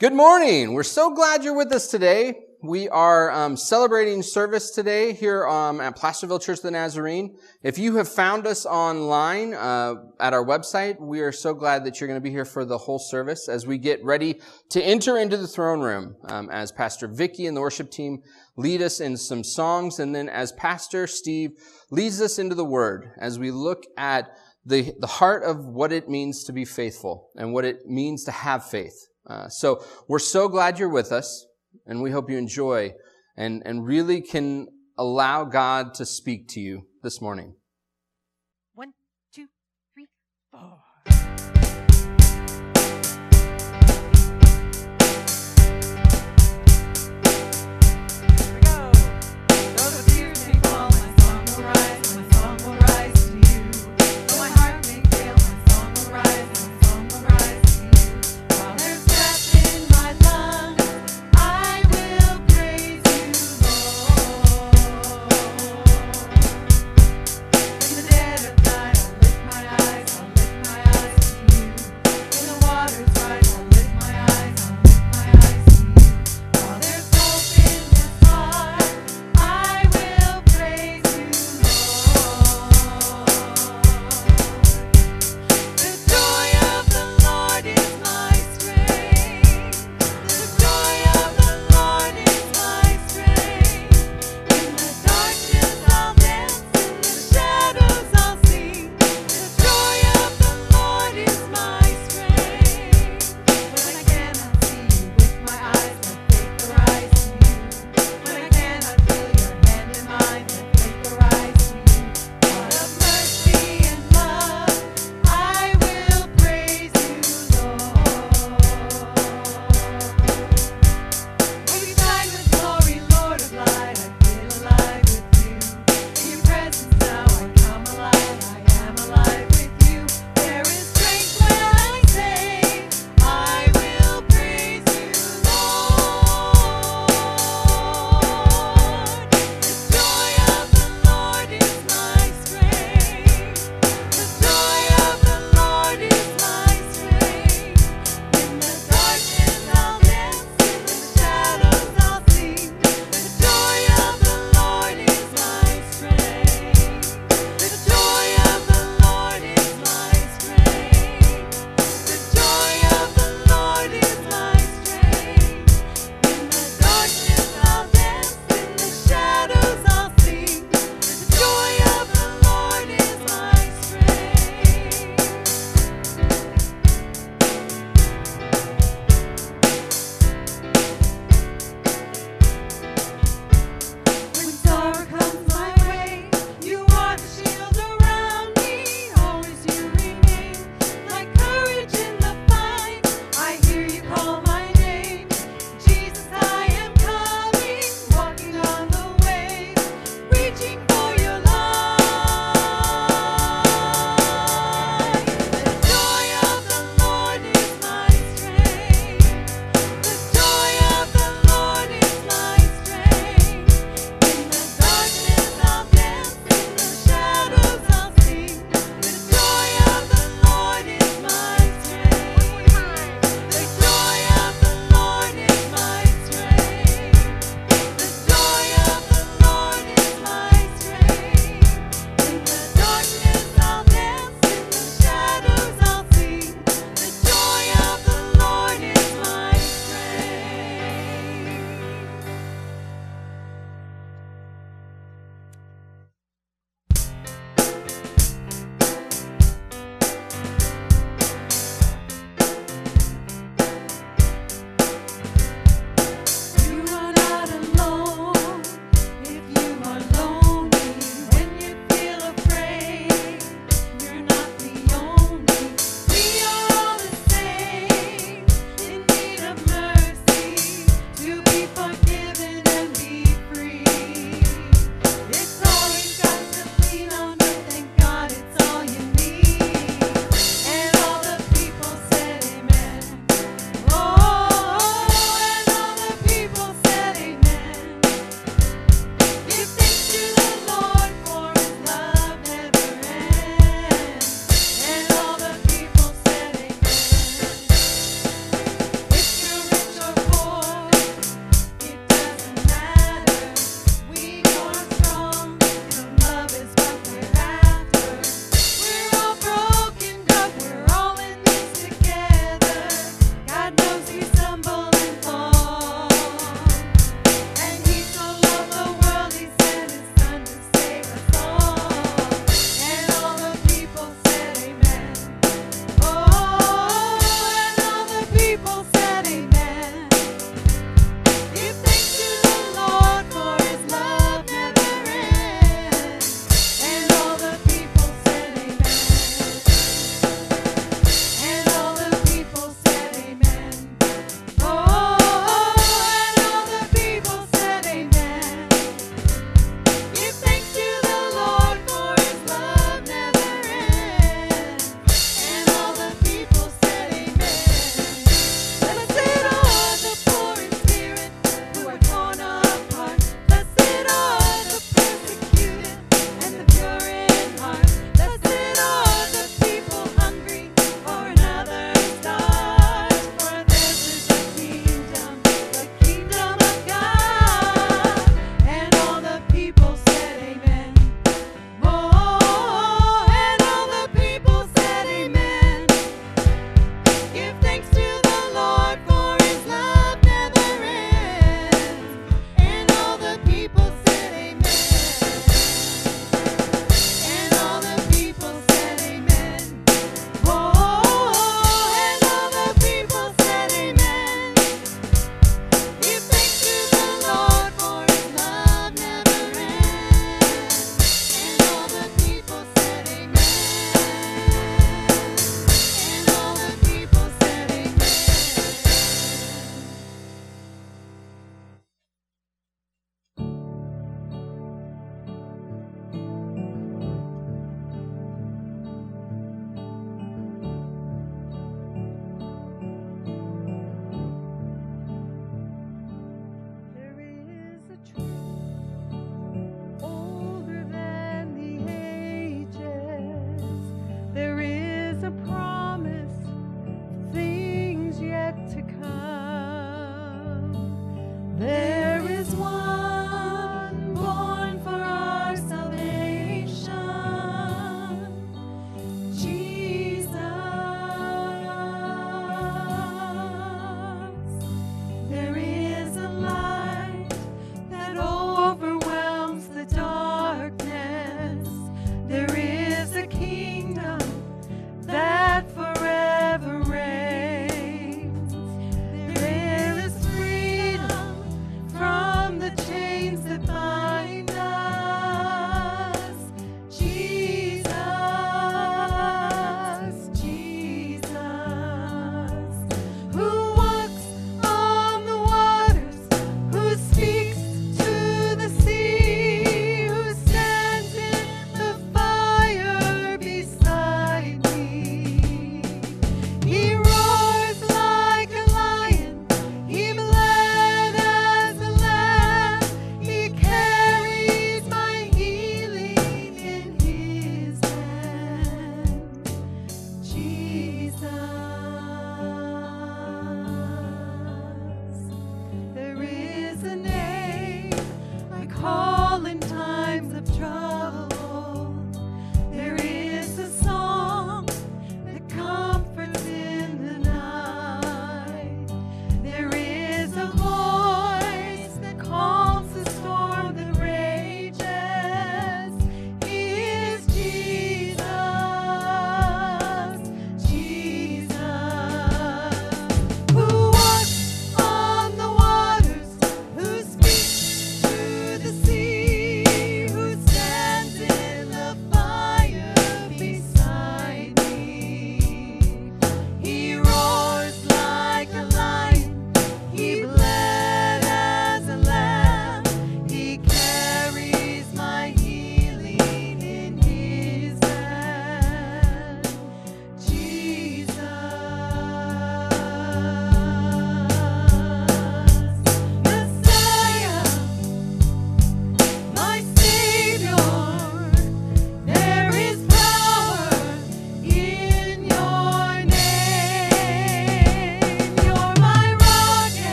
Good morning. We're so glad you're with us today. We are um, celebrating service today here um, at Placerville Church of the Nazarene. If you have found us online uh, at our website, we are so glad that you're going to be here for the whole service as we get ready to enter into the throne room um, as Pastor Vicky and the worship team lead us in some songs, and then as Pastor Steve leads us into the Word as we look at the, the heart of what it means to be faithful and what it means to have faith. Uh, so we're so glad you're with us, and we hope you enjoy and, and really can allow God to speak to you this morning.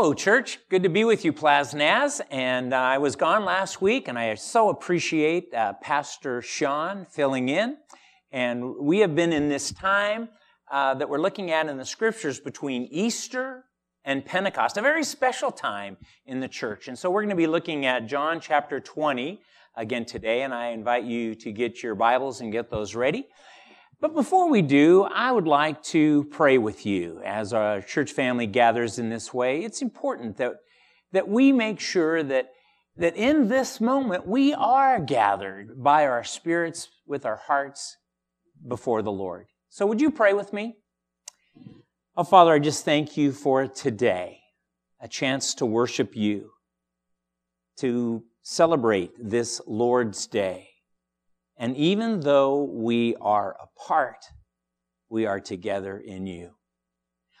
Hello, church. Good to be with you, Plasnaz. And uh, I was gone last week, and I so appreciate uh, Pastor Sean filling in. And we have been in this time uh, that we're looking at in the scriptures between Easter and Pentecost, a very special time in the church. And so we're going to be looking at John chapter 20 again today, and I invite you to get your Bibles and get those ready. But before we do, I would like to pray with you as our church family gathers in this way. It's important that, that we make sure that, that in this moment we are gathered by our spirits with our hearts before the Lord. So would you pray with me? Oh, Father, I just thank you for today, a chance to worship you, to celebrate this Lord's Day. And even though we are apart, we are together in you.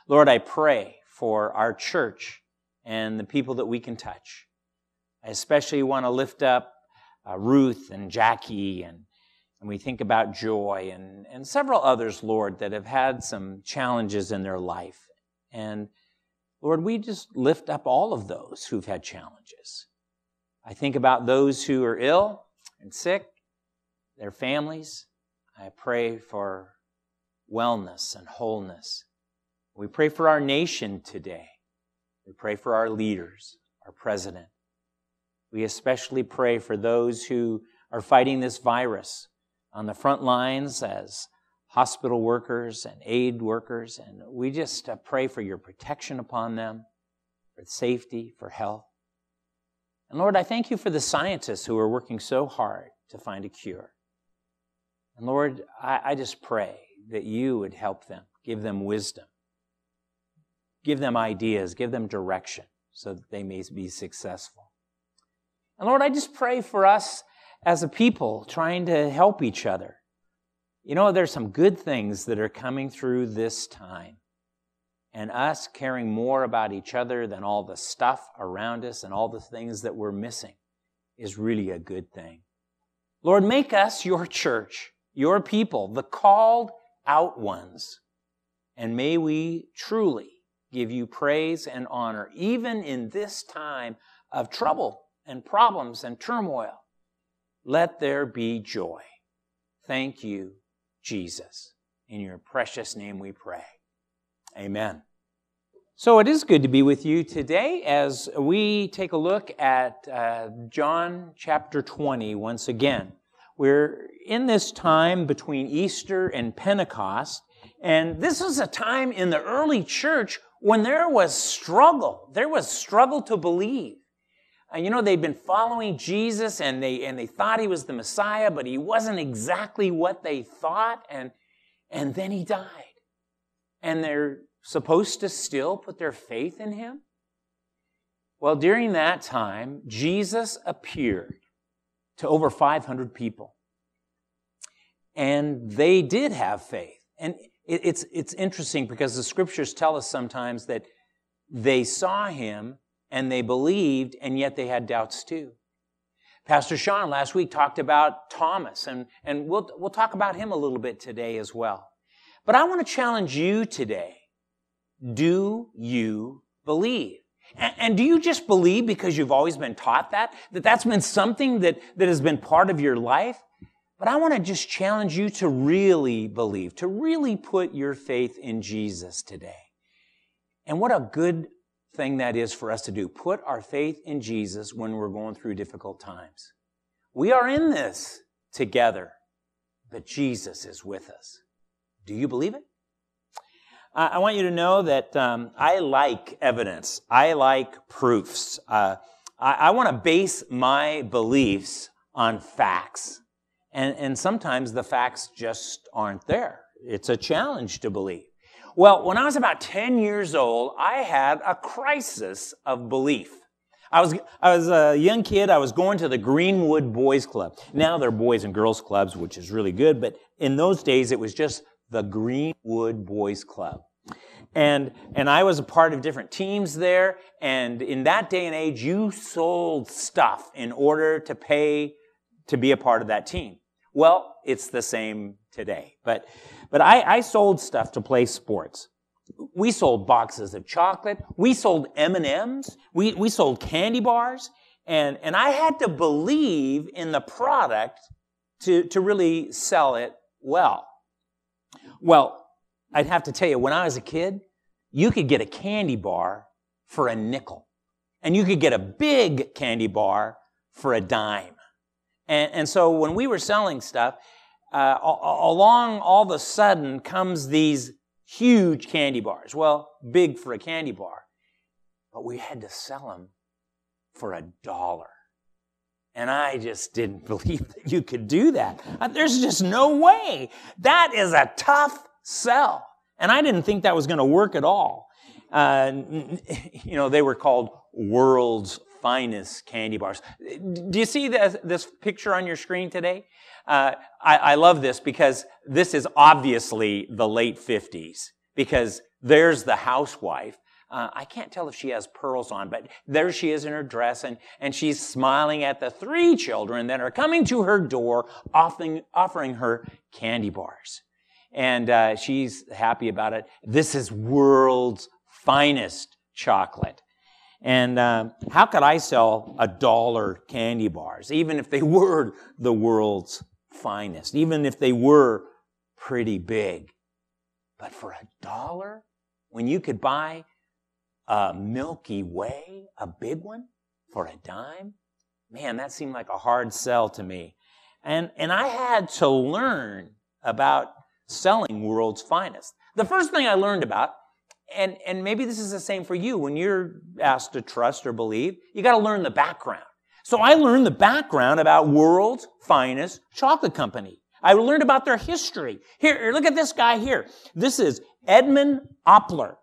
Lord, I pray for our church and the people that we can touch. I especially want to lift up uh, Ruth and Jackie, and, and we think about Joy and, and several others, Lord, that have had some challenges in their life. And Lord, we just lift up all of those who've had challenges. I think about those who are ill and sick their families. I pray for wellness and wholeness. We pray for our nation today. We pray for our leaders, our president. We especially pray for those who are fighting this virus on the front lines as hospital workers and aid workers. And we just uh, pray for your protection upon them, for safety, for health. And Lord, I thank you for the scientists who are working so hard to find a cure. And Lord, I, I just pray that you would help them, give them wisdom, give them ideas, give them direction so that they may be successful. And Lord, I just pray for us as a people trying to help each other. You know, there's some good things that are coming through this time. And us caring more about each other than all the stuff around us and all the things that we're missing is really a good thing. Lord, make us your church, your people, the called out ones. And may we truly give you praise and honor, even in this time of trouble and problems and turmoil. Let there be joy. Thank you, Jesus. In your precious name we pray. Amen. So it is good to be with you today as we take a look at uh, John chapter 20 once again. We're in this time between Easter and Pentecost, and this is a time in the early church when there was struggle. There was struggle to believe. And you know, they'd been following Jesus and they, and they thought he was the Messiah, but he wasn't exactly what they thought. And, and then he died. And they're supposed to still put their faith in him? Well, during that time, Jesus appeared to over 500 people. And they did have faith. And it's, it's interesting because the scriptures tell us sometimes that they saw him and they believed, and yet they had doubts too. Pastor Sean last week talked about Thomas, and, and we'll, we'll talk about him a little bit today as well. But I want to challenge you today. Do you believe? And, and do you just believe because you've always been taught that? That that's been something that, that has been part of your life? But I want to just challenge you to really believe, to really put your faith in Jesus today. And what a good thing that is for us to do. Put our faith in Jesus when we're going through difficult times. We are in this together, but Jesus is with us. Do you believe it? I want you to know that um, I like evidence. I like proofs. Uh, I, I want to base my beliefs on facts. And, and sometimes the facts just aren't there. It's a challenge to believe. Well, when I was about 10 years old, I had a crisis of belief. I was, I was a young kid. I was going to the Greenwood Boys Club. Now they're Boys and Girls Clubs, which is really good, but in those days it was just the Greenwood Boys Club. And, and I was a part of different teams there. And in that day and age, you sold stuff in order to pay to be a part of that team. Well, it's the same today. But, but I, I sold stuff to play sports. We sold boxes of chocolate. We sold M&Ms. We, we sold candy bars. And, and I had to believe in the product to, to really sell it well. Well, I'd have to tell you, when I was a kid, you could get a candy bar for a nickel. And you could get a big candy bar for a dime. And, and so when we were selling stuff, uh, along all of a sudden comes these huge candy bars. Well, big for a candy bar. But we had to sell them for a dollar. And I just didn't believe that you could do that. Uh, there's just no way. That is a tough sell. And I didn't think that was going to work at all. Uh, you know, they were called world's finest candy bars. Do you see this, this picture on your screen today? Uh, I, I love this because this is obviously the late 50s because there's the housewife. Uh, I can't tell if she has pearls on, but there she is in her dress and, and she's smiling at the three children that are coming to her door offering, offering her candy bars. And uh, she's happy about it. This is world's finest chocolate. And uh, how could I sell a dollar candy bars, even if they were the world's finest, even if they were pretty big? But for a dollar, when you could buy a Milky Way, a big one, for a dime, man, that seemed like a hard sell to me. And, and I had to learn about selling world's finest. The first thing I learned about and, and maybe this is the same for you when you're asked to trust or believe, you got to learn the background. So I learned the background about world's finest chocolate company. I learned about their history. Here, look at this guy here. This is Edmond Opler.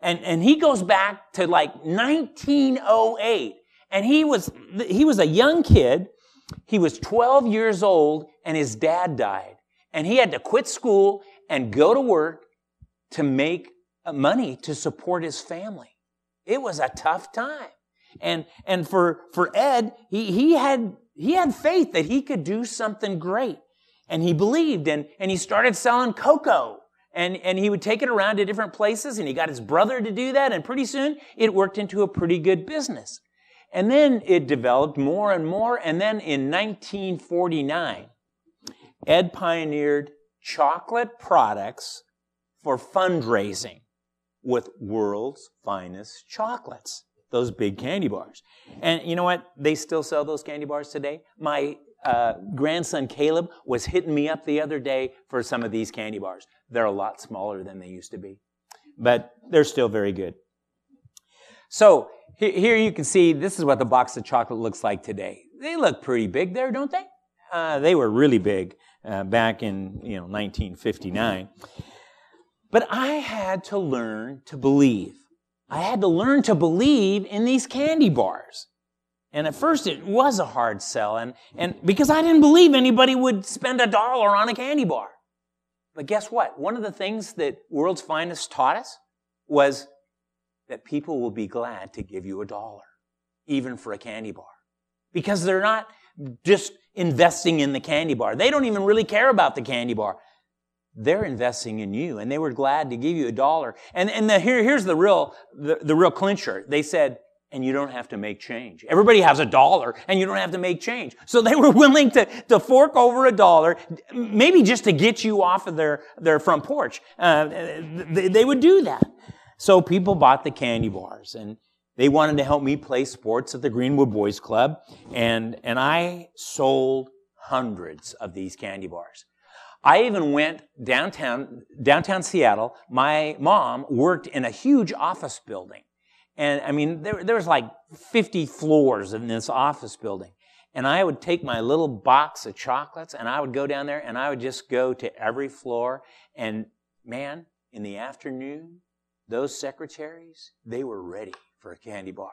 And, and he goes back to like 1908. And he was, he was a young kid He was 12 years old and his dad died. And he had to quit school and go to work to make money to support his family. It was a tough time. And, and for, for Ed, he, he had, he had faith that he could do something great. And he believed and, and he started selling cocoa. And, and he would take it around to different places and he got his brother to do that. And pretty soon it worked into a pretty good business. And then it developed more and more. And then in 1949, Ed pioneered chocolate products for fundraising with world's finest chocolates, those big candy bars. And you know what? They still sell those candy bars today. My uh, grandson Caleb was hitting me up the other day for some of these candy bars. They're a lot smaller than they used to be, but they're still very good. So he- here you can see this is what the box of chocolate looks like today. They look pretty big there, don't they? Uh, they were really big uh, back in you know 1959. But I had to learn to believe. I had to learn to believe in these candy bars. And at first it was a hard sell, and, and because I didn't believe anybody would spend a dollar on a candy bar. But guess what? One of the things that World's Finest taught us was that people will be glad to give you a dollar, even for a candy bar. Because they're not just investing in the candy bar. They don't even really care about the candy bar. They're investing in you, and they were glad to give you a dollar. And, and the, here, here's the real, the, the real clincher. They said, and you don't have to make change. Everybody has a dollar and you don't have to make change. So they were willing to, to fork over a dollar, maybe just to get you off of their, their front porch. Uh, they, they would do that. So people bought the candy bars and they wanted to help me play sports at the Greenwood Boys Club. And, and I sold hundreds of these candy bars. I even went downtown, downtown Seattle. My mom worked in a huge office building. And I mean, there, there was like 50 floors in this office building. And I would take my little box of chocolates and I would go down there and I would just go to every floor. And man, in the afternoon, those secretaries, they were ready for a candy bar.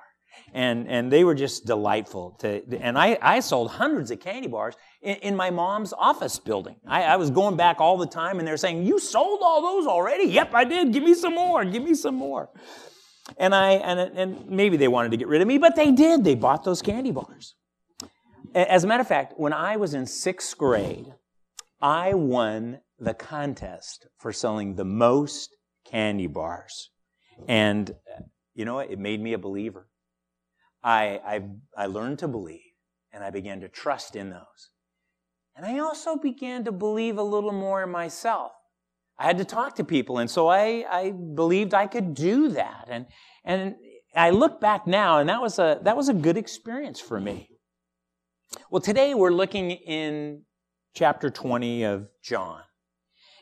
And, and they were just delightful to, and I, I sold hundreds of candy bars in, in my mom's office building. I, I was going back all the time and they're saying, you sold all those already? Yep, I did. Give me some more. Give me some more. And I and, and maybe they wanted to get rid of me, but they did. They bought those candy bars. As a matter of fact, when I was in sixth grade, I won the contest for selling the most candy bars. And you know what? It made me a believer. I, I, I learned to believe and I began to trust in those. And I also began to believe a little more in myself. I had to talk to people, and so I, I believed I could do that. And, and I look back now, and that was, a, that was a good experience for me. Well, today we're looking in chapter 20 of John.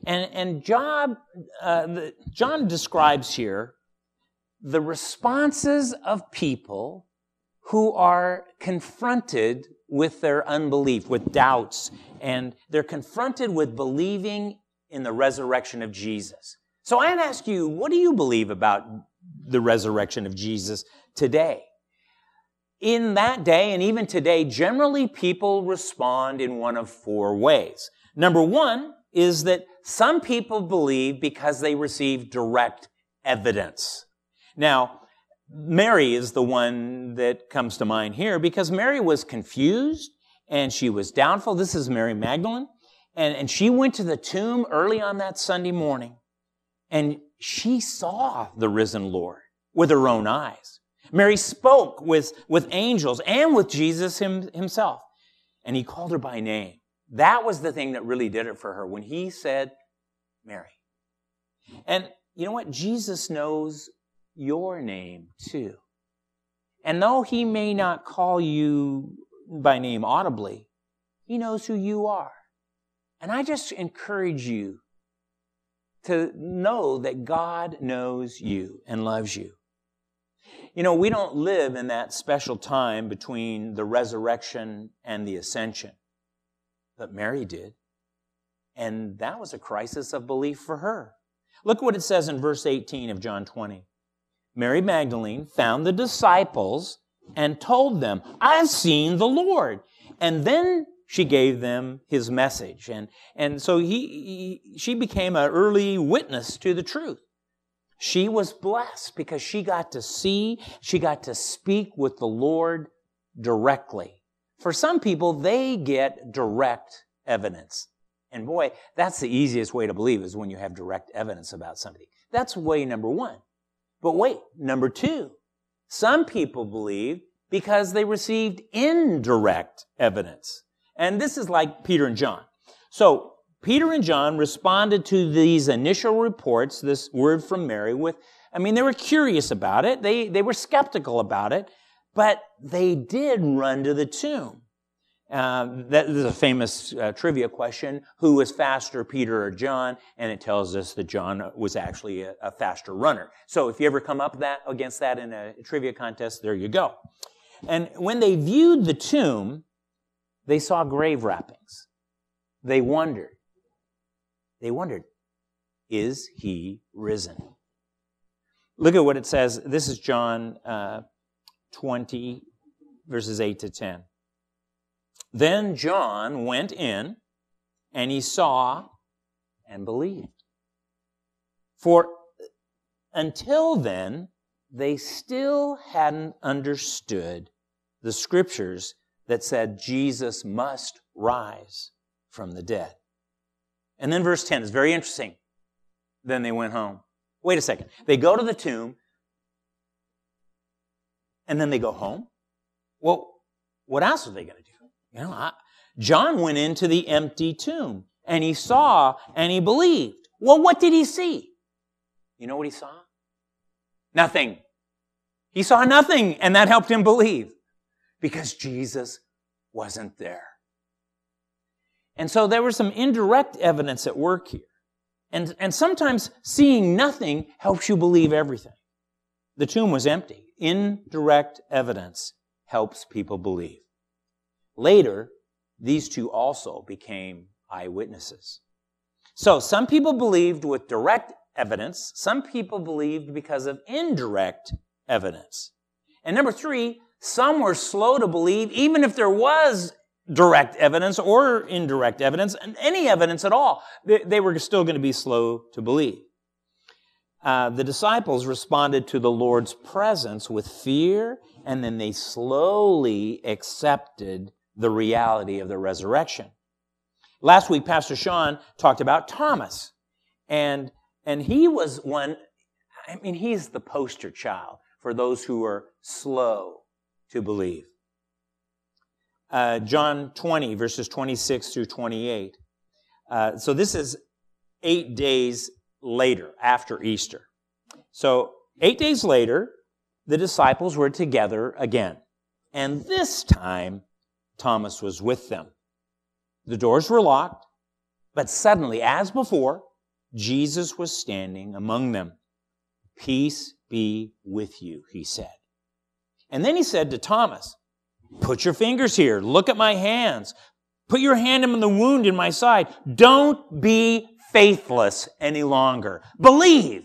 And, and John, uh, the, John describes here the responses of people who are confronted with their unbelief, with doubts, and they're confronted with believing in the resurrection of Jesus. So I ask you, what do you believe about the resurrection of Jesus today? In that day and even today, generally people respond in one of four ways. Number one is that some people believe because they receive direct evidence. Now, Mary is the one that comes to mind here because Mary was confused and she was doubtful. This is Mary Magdalene. And, and she went to the tomb early on that Sunday morning and she saw the risen Lord with her own eyes. Mary spoke with, with angels and with Jesus him, himself. And he called her by name. That was the thing that really did it for her when he said, Mary. And you know what? Jesus knows your name too. And though he may not call you by name audibly, he knows who you are. And I just encourage you to know that God knows you and loves you. You know, we don't live in that special time between the resurrection and the ascension, but Mary did. And that was a crisis of belief for her. Look what it says in verse 18 of John 20. Mary Magdalene found the disciples and told them, I've seen the Lord. And then she gave them his message. And, and so he, he, she became an early witness to the truth. She was blessed because she got to see, she got to speak with the Lord directly. For some people, they get direct evidence. And boy, that's the easiest way to believe is when you have direct evidence about somebody. That's way number one. But wait, number two, some people believe because they received indirect evidence. And this is like Peter and John. So Peter and John responded to these initial reports, this word from Mary, with, I mean, they were curious about it. They, they were skeptical about it, but they did run to the tomb. Uh, that is a famous uh, trivia question. Who was faster, Peter or John? And it tells us that John was actually a, a faster runner. So if you ever come up that, against that in a trivia contest, there you go. And when they viewed the tomb, they saw grave wrappings. They wondered. They wondered, is he risen? Look at what it says. This is John uh, 20, verses 8 to 10. Then John went in and he saw and believed. For until then, they still hadn't understood the scriptures that said Jesus must rise from the dead. And then verse 10 is very interesting. Then they went home. Wait a second. They go to the tomb and then they go home? Well, what else are they going to do? You know, I, John went into the empty tomb and he saw and he believed. Well, what did he see? You know what he saw? Nothing. He saw nothing and that helped him believe because Jesus wasn't there. And so there was some indirect evidence at work here. And, and sometimes seeing nothing helps you believe everything. The tomb was empty. Indirect evidence helps people believe. Later, these two also became eyewitnesses. So some people believed with direct evidence. Some people believed because of indirect evidence. And number three, some were slow to believe, even if there was direct evidence or indirect evidence, and any evidence at all, they, they were still going to be slow to believe. Uh, the disciples responded to the Lord's presence with fear, and then they slowly accepted the reality of the resurrection. Last week, Pastor Sean talked about Thomas, and, and he was one, I mean, he's the poster child for those who are slow to believe. Uh, John 20, verses 26 through 28. Uh, so this is eight days later, after Easter. So, eight days later, the disciples were together again. And this time, Thomas was with them. The doors were locked, but suddenly, as before, Jesus was standing among them. Peace be with you, he said. And then he said to Thomas, Put your fingers here. Look at my hands. Put your hand in the wound in my side. Don't be faithless any longer. Believe.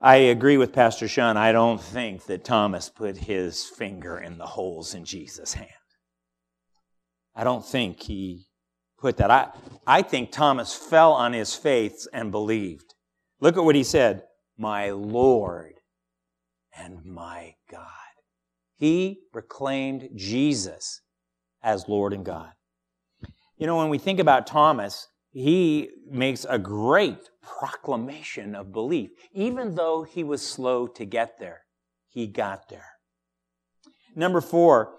I agree with Pastor Sean. I don't think that Thomas put his finger in the holes in Jesus' hand. I don't think he put that. I, I think Thomas fell on his faith and believed. Look at what he said My Lord and my God. He proclaimed Jesus as Lord and God. You know, when we think about Thomas, he makes a great proclamation of belief. Even though he was slow to get there, he got there. Number four,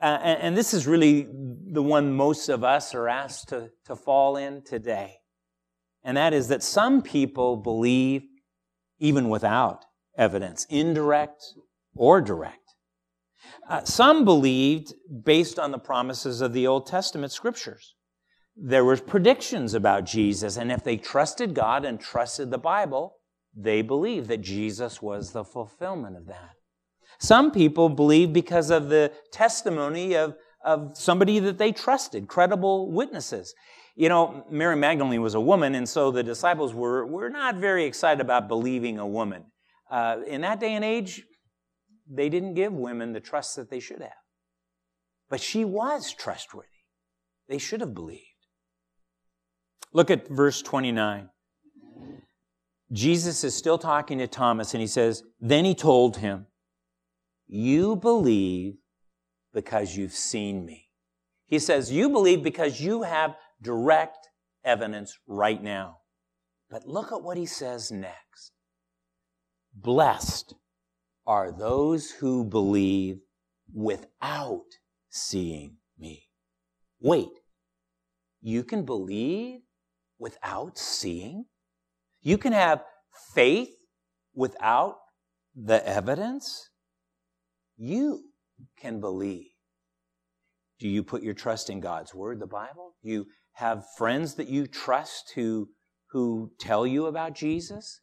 uh, and, and, this is really the one most of us are asked to, to fall in today. And that is that some people believe even without evidence, indirect or direct. Uh, some believed based on the promises of the Old Testament scriptures. There were predictions about Jesus, and if they trusted God and trusted the Bible, they believed that Jesus was the fulfillment of that. Some people believed because of the testimony of, of somebody that they trusted, credible witnesses. You know, Mary Magdalene was a woman, and so the disciples were, were not very excited about believing a woman. Uh, in that day and age, they didn't give women the trust that they should have. But she was trustworthy. They should have believed. Look at verse 29. Jesus is still talking to Thomas and he says, Then he told him, You believe because you've seen me. He says, You believe because you have direct evidence right now. But look at what he says next. Blessed are those who believe without seeing me. Wait, you can believe without seeing? You can have faith without the evidence? You can believe. Do you put your trust in God's Word, the Bible? Do you have friends that you trust who, who tell you about Jesus?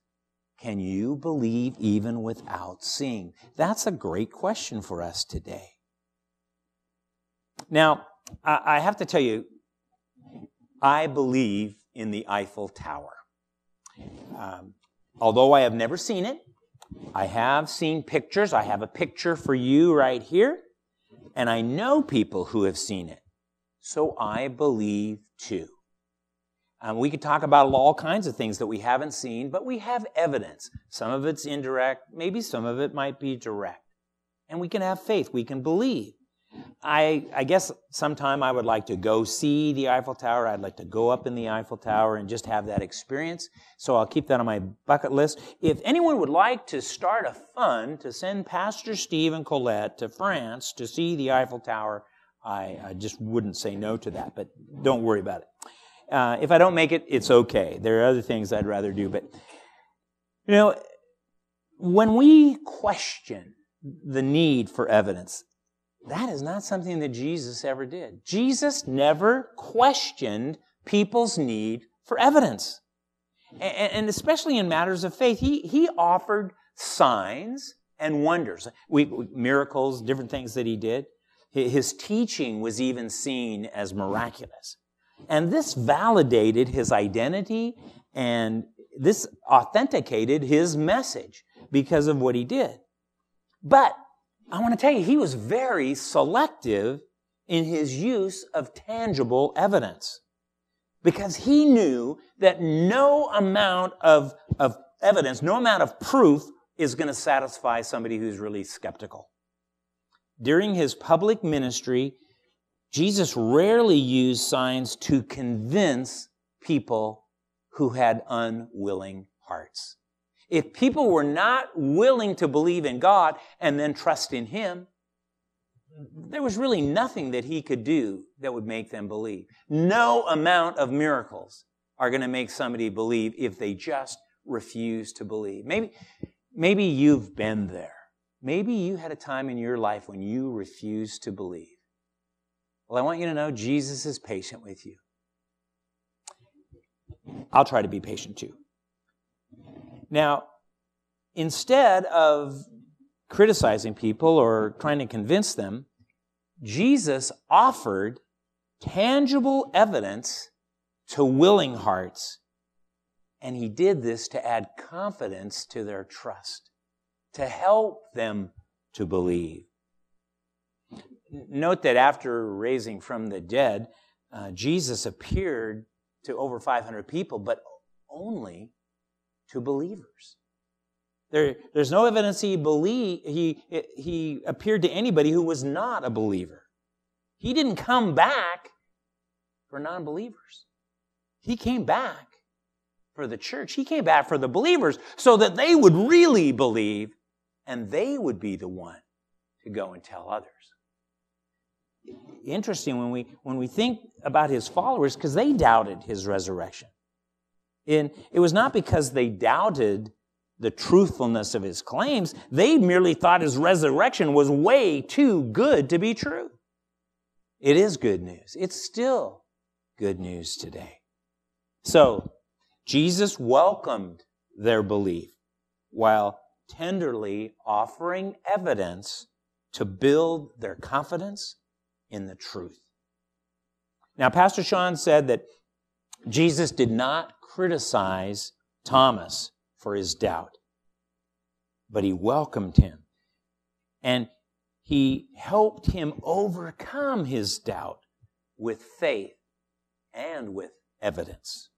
Can you believe even without seeing? That's a great question for us today. Now, I have to tell you, I believe in the Eiffel Tower. Um, although I have never seen it, I have seen pictures. I have a picture for you right here, and I know people who have seen it. So I believe too. Um, we could talk about all kinds of things that we haven't seen, but we have evidence. Some of it's indirect, maybe some of it might be direct. And we can have faith, we can believe. I, I guess sometime I would like to go see the Eiffel Tower. I'd like to go up in the Eiffel Tower and just have that experience. So I'll keep that on my bucket list. If anyone would like to start a fund to send Pastor Steve and Colette to France to see the Eiffel Tower, I, I just wouldn't say no to that, but don't worry about it. Uh, if I don't make it, it's okay. There are other things I'd rather do, but you know, when we question the need for evidence, that is not something that Jesus ever did. Jesus never questioned people's need for evidence. And especially in matters of faith, he, he offered signs and wonders, we, miracles, different things that he did. His teaching was even seen as miraculous. And this validated his identity and this authenticated his message because of what he did. But I want to tell you, he was very selective in his use of tangible evidence because he knew that no amount of, of evidence, no amount of proof is going to satisfy somebody who's really skeptical. During his public ministry, Jesus rarely used signs to convince people who had unwilling hearts. If people were not willing to believe in God and then trust in Him, there was really nothing that He could do that would make them believe. No amount of miracles are going to make somebody believe if they just refuse to believe. Maybe, maybe you've been there. Maybe you had a time in your life when you refused to believe. Well, I want you to know Jesus is patient with you. I'll try to be patient too. Now, instead of criticizing people or trying to convince them, Jesus offered tangible evidence to willing hearts. And he did this to add confidence to their trust, to help them to believe. Note that after raising from the dead, uh, Jesus appeared to over 500 people, but only to believers. There, there's no evidence he believe, he, he appeared to anybody who was not a believer. He didn't come back for non believers. He came back for the church. He came back for the believers so that they would really believe and they would be the one to go and tell others. Interesting when we, when we think about his followers because they doubted his resurrection. And it was not because they doubted the truthfulness of his claims. They merely thought his resurrection was way too good to be true. It is good news. It's still good news today. So, Jesus welcomed their belief while tenderly offering evidence to build their confidence in the truth. Now, Pastor Sean said that Jesus did not criticize Thomas for his doubt, but he welcomed him. And he helped him overcome his doubt with faith and with evidence.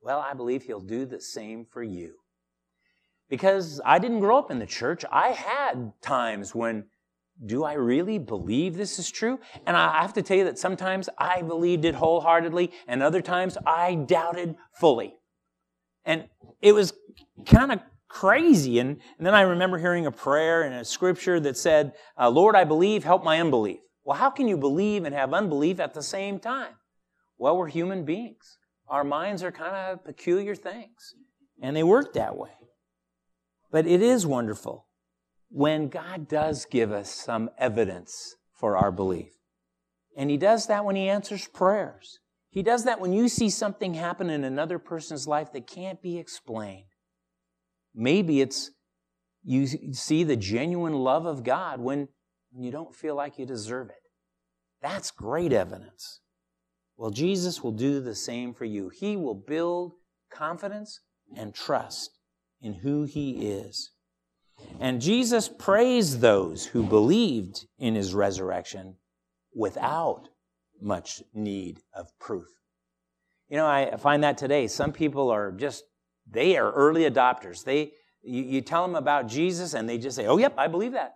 Well, I believe he'll do the same for you. Because I didn't grow up in the church. I had times when, do I really believe this is true? And I have to tell you that sometimes I believed it wholeheartedly, and other times I doubted fully. And it was kind of crazy. And, and then I remember hearing a prayer and a scripture that said, uh, Lord, I believe, help my unbelief. Well, how can you believe and have unbelief at the same time? Well, we're human beings. Our minds are kind of peculiar things, and they work that way. But it is wonderful when God does give us some evidence for our belief. And He does that when He answers prayers. He does that when you see something happen in another person's life that can't be explained. Maybe it's you see the genuine love of God when you don't feel like you deserve it. That's great evidence. Well, Jesus will do the same for you. He will build confidence and trust in who He is. And Jesus praised those who believed in His resurrection without much need of proof. You know, I find that today. Some people are just, they are early adopters. They, you, you tell them about Jesus and they just say, oh, yep, I believe that.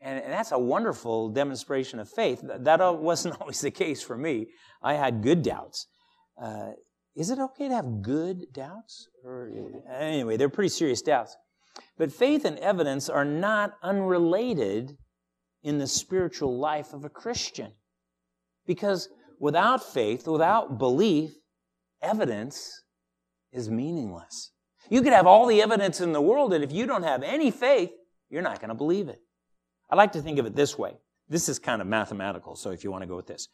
And, and that's a wonderful demonstration of faith. That wasn't always the case for me. I had good doubts. Uh, is it okay to have good doubts? Or, anyway, they're pretty serious doubts. But faith and evidence are not unrelated in the spiritual life of a Christian. Because without faith, without belief, evidence is meaningless. You could have all the evidence in the world, and if you don't have any faith, you're not going to believe it. I like to think of it this way. This is kind of mathematical, so if you want to go with this.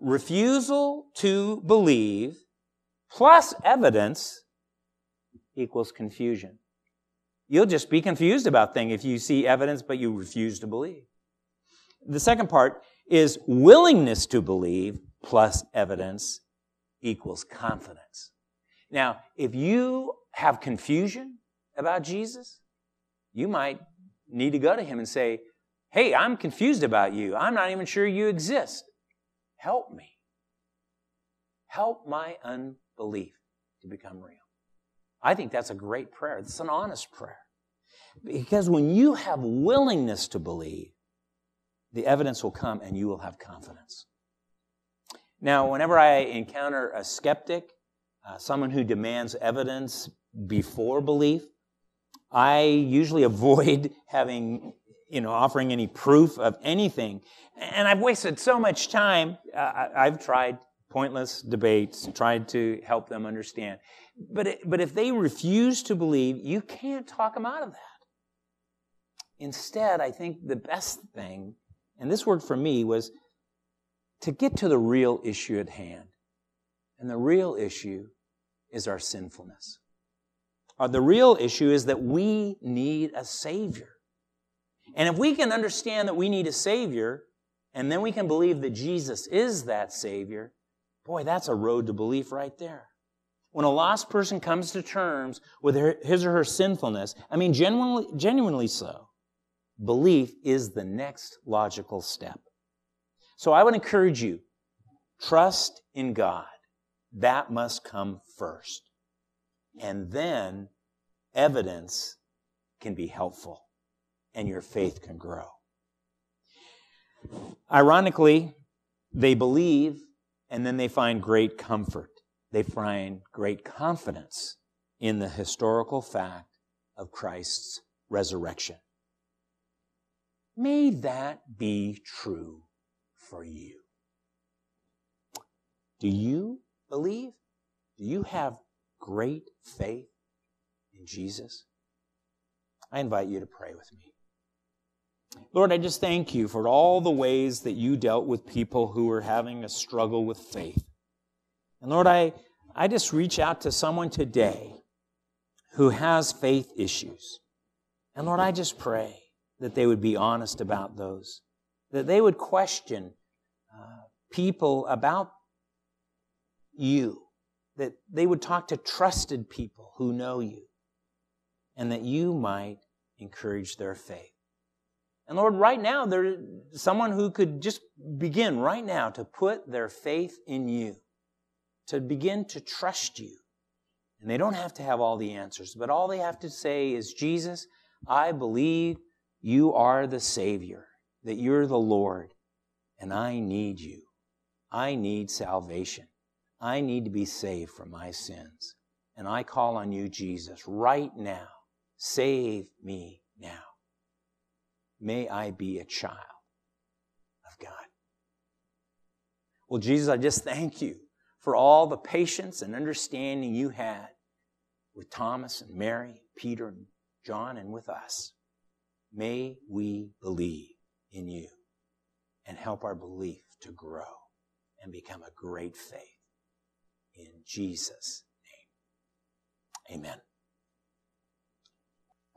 Refusal to believe plus evidence equals confusion. You'll just be confused about things if you see evidence but you refuse to believe. The second part is willingness to believe plus evidence equals confidence. Now, if you have confusion about Jesus, you might need to go to him and say, Hey, I'm confused about you. I'm not even sure you exist. Help me. Help my unbelief to become real. I think that's a great prayer. It's an honest prayer. Because when you have willingness to believe, the evidence will come and you will have confidence. Now, whenever I encounter a skeptic, uh, someone who demands evidence before belief, I usually avoid having you know, offering any proof of anything. And I've wasted so much time. Uh, I've tried pointless debates, tried to help them understand. But, it, but if they refuse to believe, you can't talk them out of that. Instead, I think the best thing, and this worked for me, was to get to the real issue at hand. And the real issue is our sinfulness. Uh, the real issue is that we need a Savior. And if we can understand that we need a Savior, and then we can believe that Jesus is that Savior, boy, that's a road to belief right there. When a lost person comes to terms with his or her sinfulness, I mean, genuinely, genuinely so, belief is the next logical step. So I would encourage you, trust in God. That must come first. And then evidence can be helpful and your faith can grow. Ironically, they believe and then they find great comfort. They find great confidence in the historical fact of Christ's resurrection. May that be true for you. Do you believe? Do you have great faith in Jesus? I invite you to pray with me. Lord, I just thank you for all the ways that you dealt with people who were having a struggle with faith. And Lord, I, I just reach out to someone today who has faith issues. And Lord, I just pray that they would be honest about those, that they would question uh, people about you, that they would talk to trusted people who know you, and that you might encourage their faith. And Lord, right now, there's someone who could just begin right now to put their faith in you, to begin to trust you. And they don't have to have all the answers, but all they have to say is, Jesus, I believe you are the Savior, that you're the Lord, and I need you. I need salvation. I need to be saved from my sins. And I call on you, Jesus, right now. Save me now. May I be a child of God. Well, Jesus, I just thank you for all the patience and understanding you had with Thomas and Mary, Peter and John, and with us. May we believe in you and help our belief to grow and become a great faith. In Jesus' name. Amen.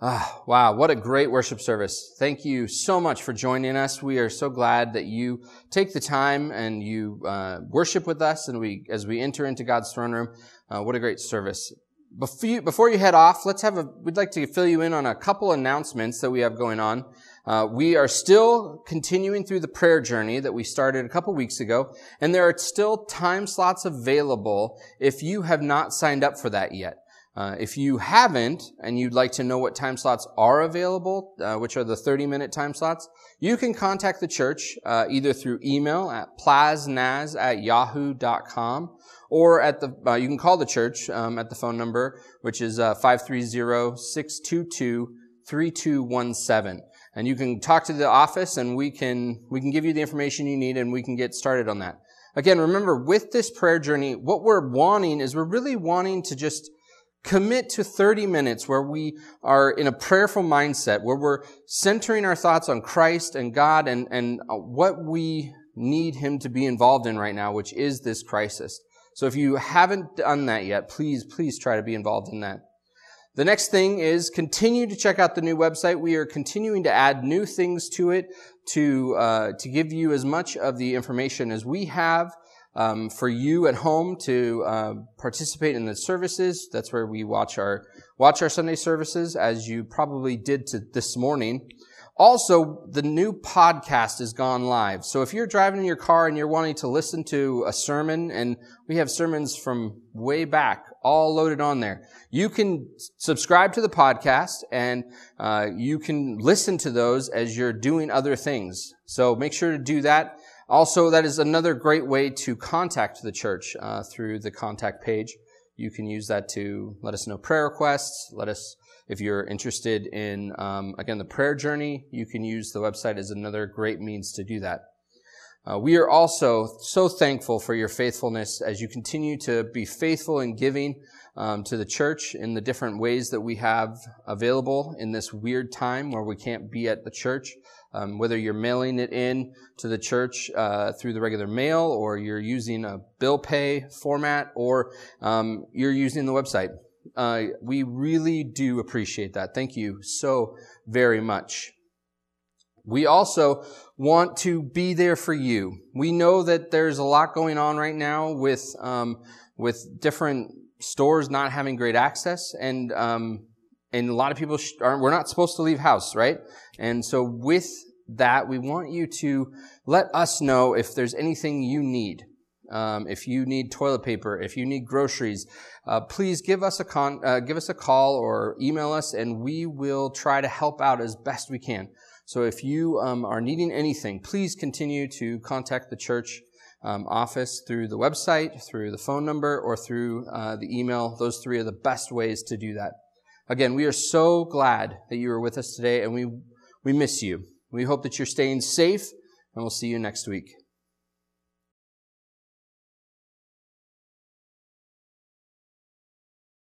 Ah, wow, what a great worship service. Thank you so much for joining us. We are so glad that you take the time and you uh, worship with us and we as we enter into God's throne room. Uh, what a great service. Before you, before you head off, let's have a, we'd like to fill you in on a couple announcements that we have going on. Uh, we are still continuing through the prayer journey that we started a couple weeks ago, and there are still time slots available if you have not signed up for that yet. Uh, if you haven't and you'd like to know what time slots are available, uh, which are the 30 minute time slots, you can contact the church uh, either through email at plasnaz at yahoo.com or at the, uh, you can call the church um, at the phone number, which is uh, 530-622-3217. And you can talk to the office and we can, we can give you the information you need and we can get started on that. Again, remember, with this prayer journey, what we're wanting is we're really wanting to just Commit to 30 minutes where we are in a prayerful mindset, where we're centering our thoughts on Christ and God and, and uh, what we need Him to be involved in right now, which is this crisis. So if you haven't done that yet, please, please try to be involved in that. The next thing is continue to check out the new website. We are continuing to add new things to it to, uh, to give you as much of the information as we have um, for you at home to uh, participate in the services. That's where we watch our watch our Sunday services, as you probably did to this morning. Also, the new podcast has gone live. So if you're driving in your car and you're wanting to listen to a sermon, and we have sermons from way back all loaded on there, you can subscribe to the podcast and uh, you can listen to those as you're doing other things. So make sure to do that. Also, that is another great way to contact the church uh, through the contact page. You can use that to let us know prayer requests. Let us, if you're interested in, um, again, the prayer journey, you can use the website as another great means to do that. Uh, we are also so thankful for your faithfulness as you continue to be faithful in giving um, to the church in the different ways that we have available in this weird time where we can't be at the church. Um, whether you're mailing it in to the church uh, through the regular mail, or you're using a bill pay format, or um, you're using the website. Uh, we really do appreciate that. Thank you so very much. We also want to be there for you. We know that there's a lot going on right now with um, with different stores not having great access, and um, and a lot of people aren't. We're not supposed to leave house, right? And so with that, we want you to let us know if there's anything you need. Um, if you need toilet paper, if you need groceries, uh, please give us a con- uh, give us a call or email us, and we will try to help out as best we can. So if you um, are needing anything, please continue to contact the church um, office through the website, through the phone number, or through uh, the email. Those three are the best ways to do that. Again, we are so glad that you are with us today, and we we miss you. We hope that you're staying safe, and we'll see you next week.